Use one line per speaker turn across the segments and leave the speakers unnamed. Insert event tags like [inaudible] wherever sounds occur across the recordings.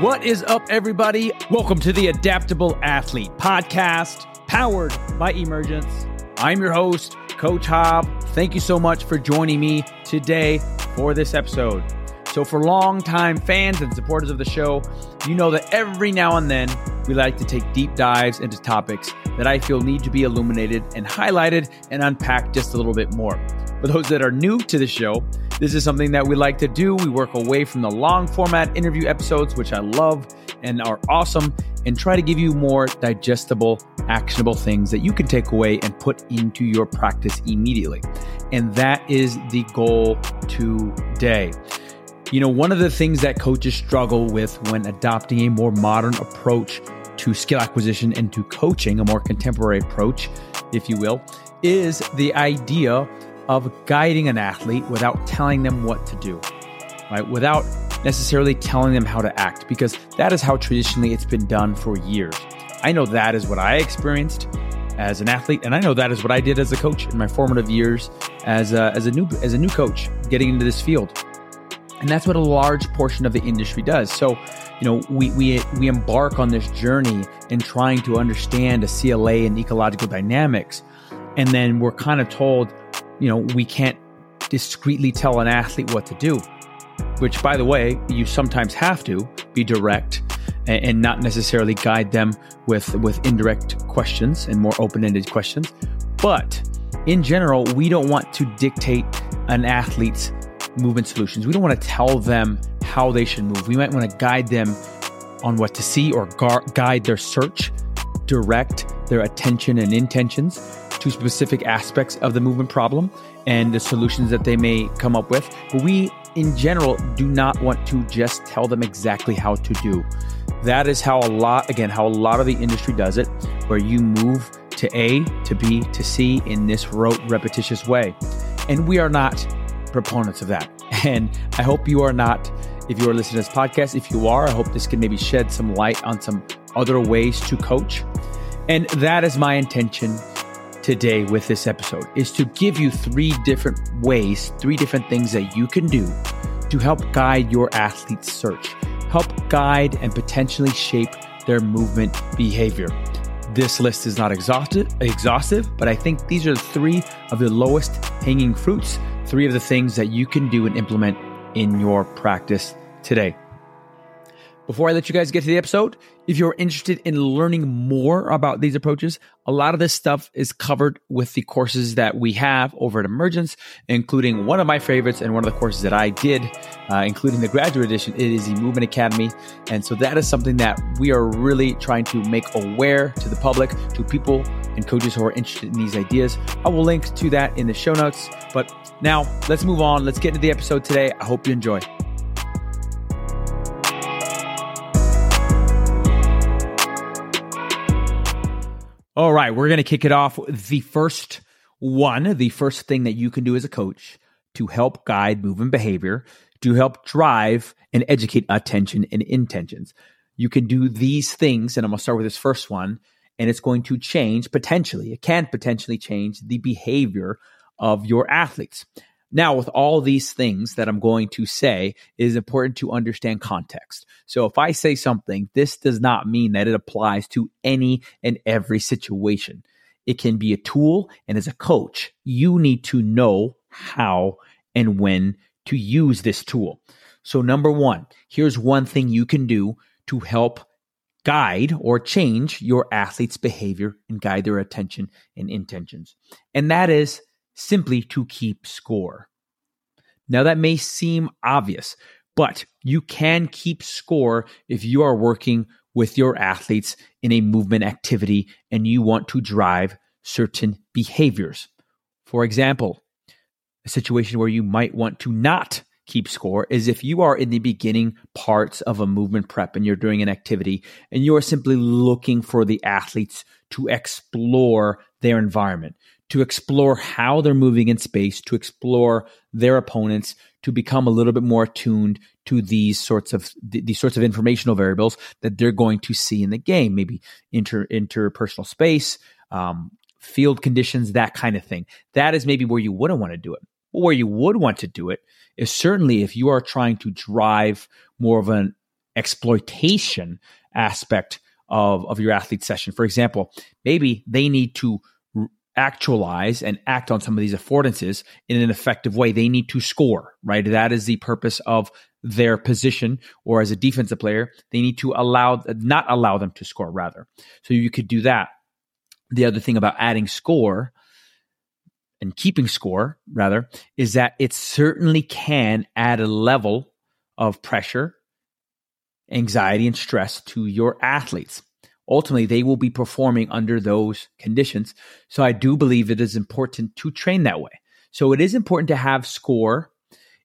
What is up, everybody? Welcome to the Adaptable Athlete Podcast, powered by Emergence. I'm your host, Coach Jav. Thank you so much for joining me today for this episode. So, for longtime fans and supporters of the show, you know that every now and then we like to take deep dives into topics that I feel need to be illuminated and highlighted and unpacked just a little bit more. For those that are new to the show, this is something that we like to do. We work away from the long format interview episodes, which I love and are awesome, and try to give you more digestible, actionable things that you can take away and put into your practice immediately. And that is the goal today. You know, one of the things that coaches struggle with when adopting a more modern approach to skill acquisition and to coaching, a more contemporary approach, if you will, is the idea of guiding an athlete without telling them what to do, right? Without necessarily telling them how to act, because that is how traditionally it's been done for years. I know that is what I experienced as an athlete, and I know that is what I did as a coach in my formative years as a, as a new as a new coach getting into this field. And that's what a large portion of the industry does. So, you know, we, we, we embark on this journey in trying to understand a CLA and ecological dynamics. And then we're kind of told, you know, we can't discreetly tell an athlete what to do, which, by the way, you sometimes have to be direct and, and not necessarily guide them with, with indirect questions and more open ended questions. But in general, we don't want to dictate an athlete's movement solutions. We don't want to tell them how they should move. We might want to guide them on what to see or gar- guide their search, direct their attention and intentions to specific aspects of the movement problem and the solutions that they may come up with. But we, in general, do not want to just tell them exactly how to do. That is how a lot, again, how a lot of the industry does it, where you move to A, to B, to C in this rote, repetitious way. And we are not proponents of that. [laughs] And I hope you are not, if you are listening to this podcast. If you are, I hope this can maybe shed some light on some other ways to coach. And that is my intention today with this episode is to give you three different ways, three different things that you can do to help guide your athlete's search, help guide and potentially shape their movement behavior. This list is not exhaustive, exhaustive, but I think these are three of the lowest hanging fruits, three of the things that you can do and implement in your practice today. Before I let you guys get to the episode, if you're interested in learning more about these approaches, a lot of this stuff is covered with the courses that we have over at Emergence, including one of my favorites and one of the courses that I did, uh, including the graduate edition. It is the Movement Academy. And so that is something that we are really trying to make aware to the public, to people and coaches who are interested in these ideas. I will link to that in the show notes. But now let's move on. Let's get into the episode today. I hope you enjoy. All right, we're going to kick it off. The first one, the first thing that you can do as a coach to help guide movement behavior, to help drive and educate attention and intentions. You can do these things, and I'm going to start with this first one, and it's going to change potentially, it can potentially change the behavior of your athletes. Now, with all these things that I'm going to say, it is important to understand context. So if I say something, this does not mean that it applies to any and every situation. It can be a tool. And as a coach, you need to know how and when to use this tool. So, number one, here's one thing you can do to help guide or change your athlete's behavior and guide their attention and intentions. And that is simply to keep score. Now, that may seem obvious, but you can keep score if you are working with your athletes in a movement activity and you want to drive certain behaviors. For example, a situation where you might want to not keep score is if you are in the beginning parts of a movement prep and you're doing an activity and you are simply looking for the athletes to explore their environment to explore how they're moving in space, to explore their opponents, to become a little bit more attuned to these sorts of these sorts of informational variables that they're going to see in the game, maybe inter interpersonal space, um, field conditions, that kind of thing. That is maybe where you wouldn't want to do it. But where you would want to do it is certainly if you are trying to drive more of an exploitation aspect of, of your athlete session. For example, maybe they need to actualize and act on some of these affordances in an effective way. They need to score, right? That is the purpose of their position or as a defensive player, they need to allow, not allow them to score rather. So you could do that. The other thing about adding score and keeping score rather is that it certainly can add a level of pressure, anxiety, and stress to your athletes ultimately they will be performing under those conditions. So I do believe it is important to train that way. So it is important to have score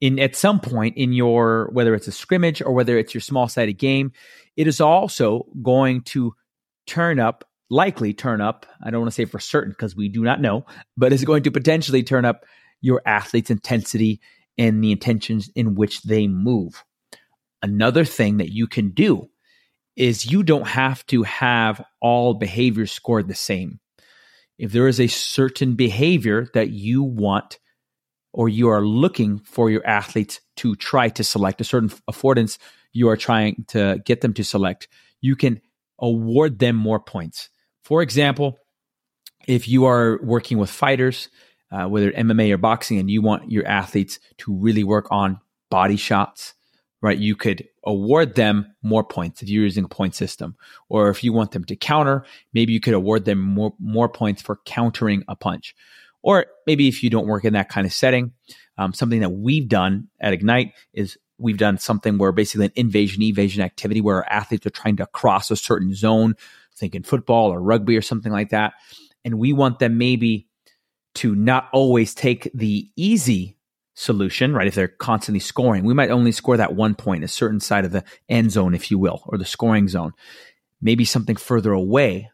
in at some point in your whether it's a scrimmage or whether it's your small sided game. It is also going to turn up, likely turn up. I don't want to say for certain because we do not know, but it's going to potentially turn up your athlete's intensity and the intentions in which they move. Another thing that you can do is you don't have to have all behaviors scored the same. If there is a certain behavior that you want or you are looking for your athletes to try to select, a certain affordance you are trying to get them to select, you can award them more points. For example, if you are working with fighters, uh, whether MMA or boxing, and you want your athletes to really work on body shots, right? You could award them more points if you're using a point system. Or if you want them to counter, maybe you could award them more, more points for countering a punch. Or maybe if you don't work in that kind of setting, um, something that we've done at Ignite is we've done something where basically an invasion evasion activity where our athletes are trying to cross a certain zone, thinking football or rugby or something like that. And we want them maybe to not always take the easy solution, right? If they're constantly scoring, we might only score that one point, a certain side of the end zone, if you will, or the scoring zone. Maybe something further away,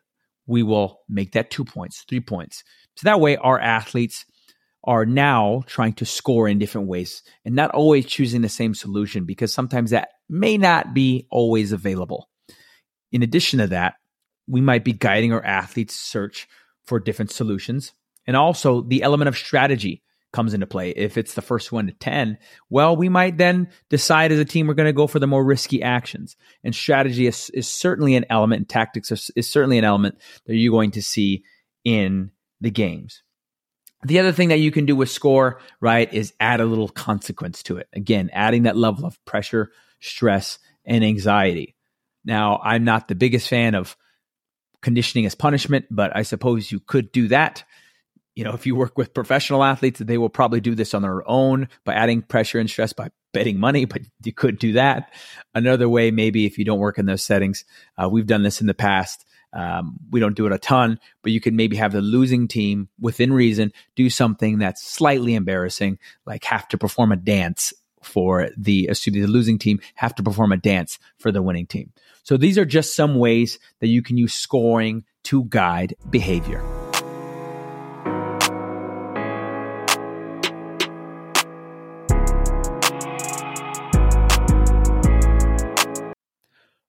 we will make that two points, three points. So that way, our athletes are now trying to score in different ways and not always choosing the same solution because sometimes that may not be always available. In addition to that, we might be guiding our athletes search for different solutions and also the element of strategy comes into play. If it's the first one to 10, well, we might then decide as a team we're going to go for the more risky actions. And strategy is, is certainly an element, and tactics is, is certainly an element that you're going to see in the games. The other thing that you can do with score, right, is add a little consequence to it. Again, adding that level of pressure, stress, and anxiety. Now, I'm not the biggest fan of conditioning as punishment, but I suppose you could do that you know, if you work with professional athletes, they will probably do this on their own by adding pressure and stress by betting money, but you could do that. Another way, maybe if you don't work in those settings, uh, we've done this in the past. Um, we don't do it a ton, but you could maybe have the losing team within reason do something that's slightly embarrassing, like have to perform a dance for the, assuming the losing team have to perform a dance for the winning team. So these are just some ways that you can use scoring to guide behavior.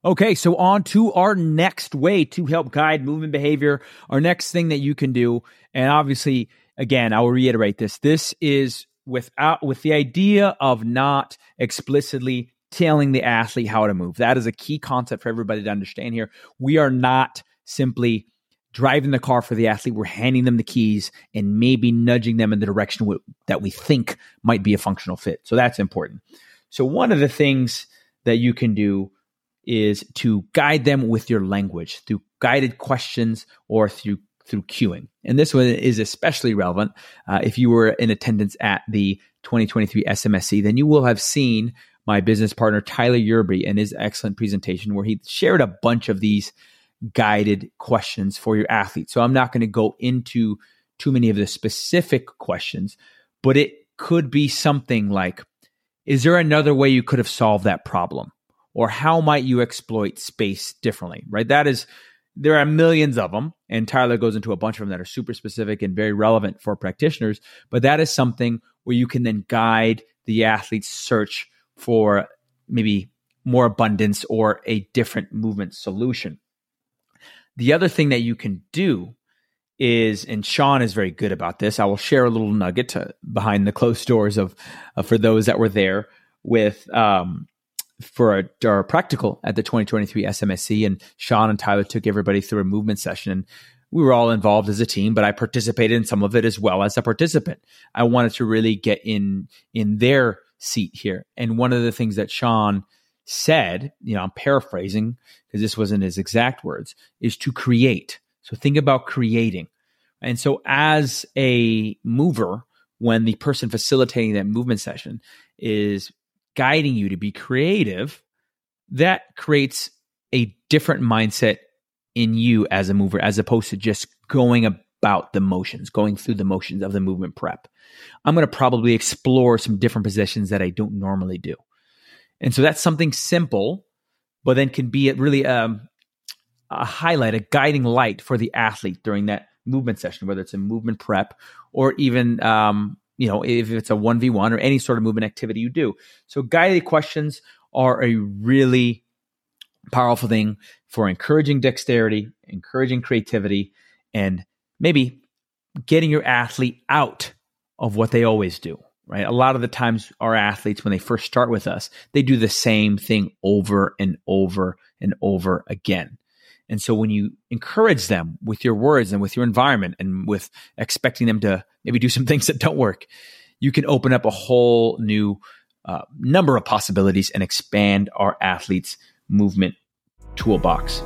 Okay, so on to our next way to help guide movement behavior. Our next thing that you can do, and obviously, again, I will reiterate this. This is without with the idea of not explicitly telling the athlete how to move. That is a key concept for everybody to understand here. We are not simply driving the car for the athlete. We're handing them the keys and maybe nudging them in the direction that we think might be a functional fit. So that's important. So one of the things that you can do is to guide them with your language through guided questions or through through cueing. And this one is especially relevant uh, if you were in attendance at the 2023 SMSC. Then you will have seen my business partner Tyler Yearby and his excellent presentation where he shared a bunch of these guided questions for your athletes. So I'm not going to go into too many of the specific questions, but it could be something like, is there another way you could have solved that problem? Or how might you exploit space differently, right? That is, there are millions of them, and Tyler goes into a bunch of them that are super specific and very relevant for practitioners. But that is something where you can then guide the athlete's search for maybe more abundance or a different movement solution. The other thing that you can do is, and Sean is very good about this. I will share a little nugget to, behind the closed doors of uh, for those that were there with um, for our, practical at the 2023 SMSC, and Sean and Tyler took everybody through a movement session. And we were all involved as a team, but I participated in some of it as well as a participant. I wanted to really get in in their seat here. And one of the things that Sean said, you know, I'm paraphrasing because this wasn't his exact words, is to create. So think about creating. And so as a mover, when the person facilitating that movement session is guiding you to be creative, that creates a different mindset in you as a mover, as opposed to just going about the motions, going through the motions of the movement prep. I'm going to probably explore some different positions that I don't normally do. And so that's something simple, but then can be a really um, a highlight, a guiding light for the athlete during that movement session, whether it's a movement prep or even, um, you know, if it's a 1v1 or any sort of movement activity you do. So guided questions are a really powerful thing for encouraging dexterity, encouraging creativity, and maybe getting your athlete out of what they always do, right? A lot of the times, our athletes, when they first start with us, they do the same thing over and over and over again. And so when you encourage them with your words and with your environment and with expecting them to maybe do some [laughs] things that don't work, you can open up a whole new uh, number of possibilities and expand our athletes' movement toolbox.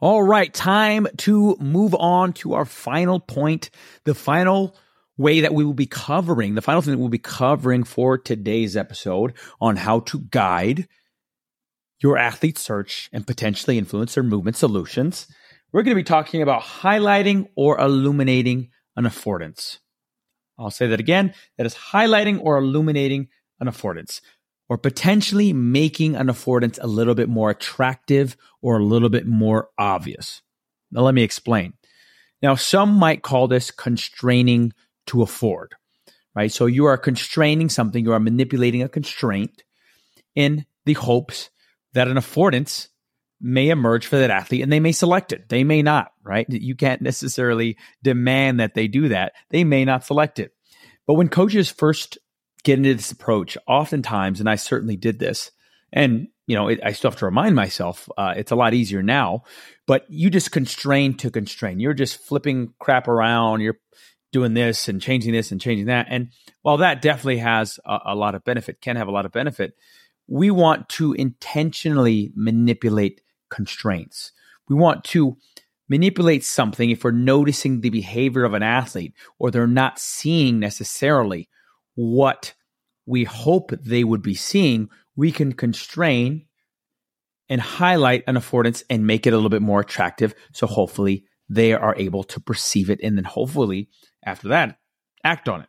All right, time to move on to our final point, the final way that we will be covering, the final thing that we'll be covering for today's episode on how to guide your athlete search and potentially influence their movement solutions. We're going to be talking about highlighting or illuminating an affordance. I'll say that again. That is highlighting or illuminating an affordance or potentially making an affordance a little bit more attractive or a little bit more obvious. Now, let me explain. Now, some might call this constraining to afford, right? So you are constraining something, you are manipulating a constraint in the hopes that an affordance may emerge for that athlete and they may select it. They may not, right? You can't necessarily demand that they do that. They may not select it. But when coaches first get into this approach, oftentimes, and I certainly did this, and you know, it, I still have to remind myself, uh, it's a lot easier now, but you just constrain to constrain. You're just flipping crap around. You're doing this and changing this and changing that. And while that definitely has a, a lot of benefit, can have a lot of benefit, we want to intentionally manipulate constraints. We want to manipulate something if we're noticing the behavior of an athlete or they're not seeing necessarily what we hope they would be seeing, we can constrain and highlight an affordance and make it a little bit more attractive. So hopefully they are able to perceive it and then hopefully after that act on it.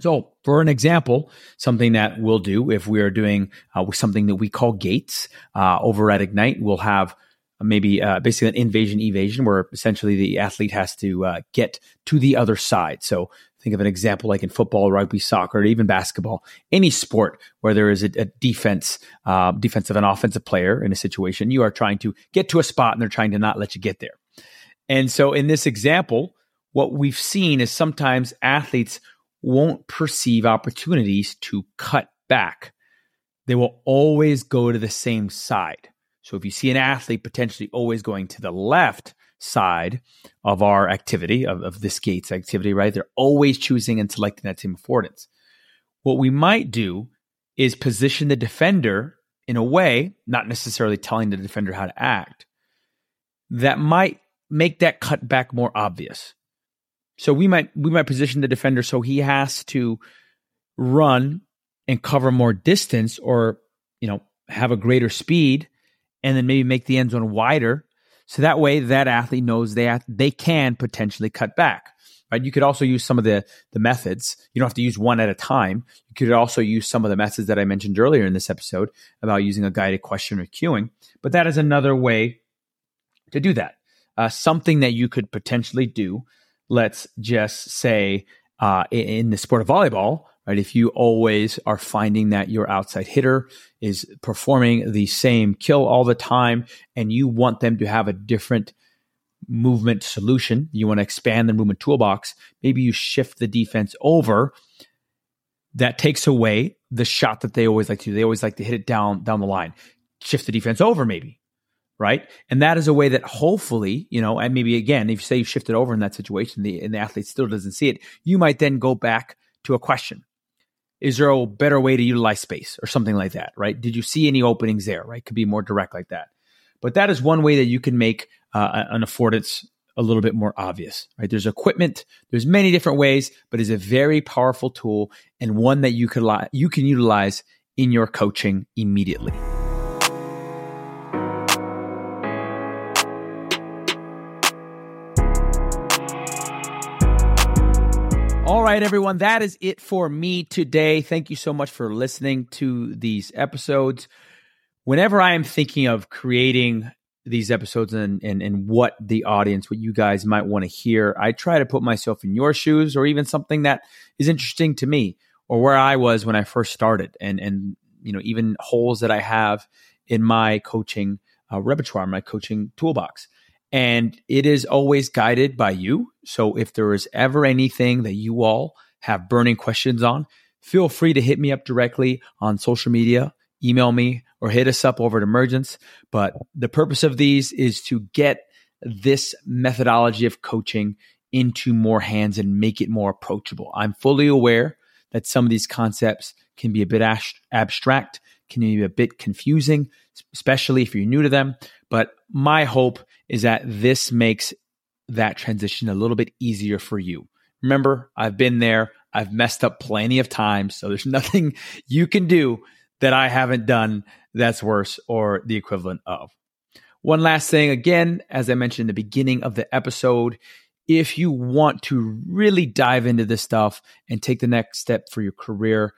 So, for an example, something that we'll do if we are doing uh, something that we call gates uh, over at Ignite, we'll have maybe uh, basically an invasion evasion where essentially the athlete has to uh, get to the other side. So, think of an example like in football, rugby, soccer, or even basketball, any sport where there is a, a defense, uh, defensive and offensive player in a situation, you are trying to get to a spot and they're trying to not let you get there. And so, in this example, what we've seen is sometimes athletes won't perceive opportunities to cut back. They will always go to the same side. So if you see an athlete potentially always going to the left side of our activity, of, of this gates activity, right? They're always choosing and selecting that same affordance. What we might do is position the defender in a way, not necessarily telling the defender how to act, that might make that cut back more obvious. So we might we might position the defender so he has to run and cover more distance or you know have a greater speed and then maybe make the end zone wider. So that way that athlete knows they they can potentially cut back right? You could also use some of the the methods. You don't have to use one at a time. You could also use some of the methods that i mentioned earlier in this episode about using a guided question or cueing but that is another way to do that. Uh, something that you could potentially do let's just say uh, in the sport of volleyball, right? If you always are finding that your outside hitter is performing the same kill all the time and you want them to have a different movement solution, you want to expand the movement toolbox, maybe you shift the defense over. That takes away the shot that they always like to do. They always like to hit it down down the line. Shift the defense over, maybe. Right. And that is a way that hopefully, you know, and maybe again, if you say you shifted over in that situation, the and the athlete still doesn't see it, you might then go back to a question. Is there a better way to utilize space or something like that? Right. Did you see any openings there? Right. Could be more direct like that. But that is one way that you can make uh, an affordance a little bit more obvious, right? There's equipment, there's many different ways, but it's a very powerful tool and one that you li- you can utilize in your coaching immediately. Right, everyone, that is it for me today. Thank you so much for listening to these episodes. Whenever I am thinking of creating these episodes and, and, and what the audience, what you guys might want to hear. I try to put myself in your shoes or even something that is interesting to me or where I was when I first started and, and, you know, even holes that I have in my coaching uh, repertoire, my coaching toolbox. And it is always guided by you. So if there is ever anything that you all have burning questions on, feel free to hit me up directly on social media email me or hit us up over at Emergence. But the purpose of these is to get this methodology of coaching into more hands and make it more approachable. I'm fully aware that some of these concepts can be a bit abstract, can be a bit confusing, especially if you're new to them. But my hope is that this makes that transition a little bit easier for you. Remember, I've been there. I've messed up plenty of times. So there's [laughs] nothing you can do that I haven't done that's worse or the equivalent of. One last thing, again, as I mentioned in the beginning of the episode, if you want to really dive into this stuff and take the next step for your career,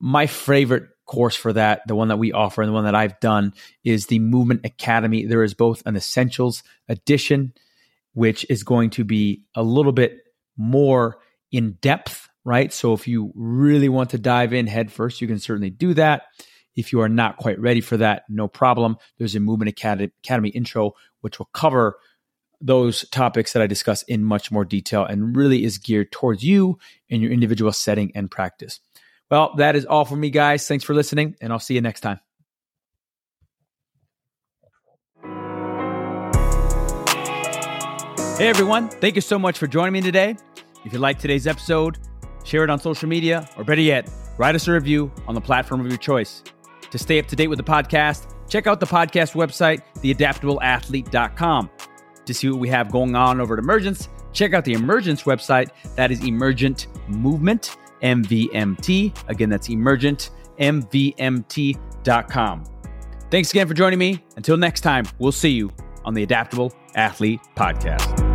my favorite course for that, the one that we offer and the one that I've done, is the Movement Academy. There is both an essentials edition, which is going to be a little bit more in depth right? So if you really want to dive in head first, you can certainly do that. If you are not quite ready for that, no problem. There's a Movement Academy, intro, which will cover those topics that I discuss in much more detail and really is geared towards you in your individual setting and practice. Well, that is all for me, guys. Thanks for listening, and I'll see you next time. Hey, everyone. Thank you so much for joining me today. If you like today's episode, share it on social media, or better yet, write us a review on the platform of your choice. To stay up to date with the podcast, check out the podcast website, theadaptableathlete.com. To see what we have going on over at Emergence, check out the Emergence website. That is Emergent Movement, MVMT. Again, that's Emergent, MVMT.com. Thanks again for joining me. Until next time, we'll see you on the Adaptable Athlete Podcast.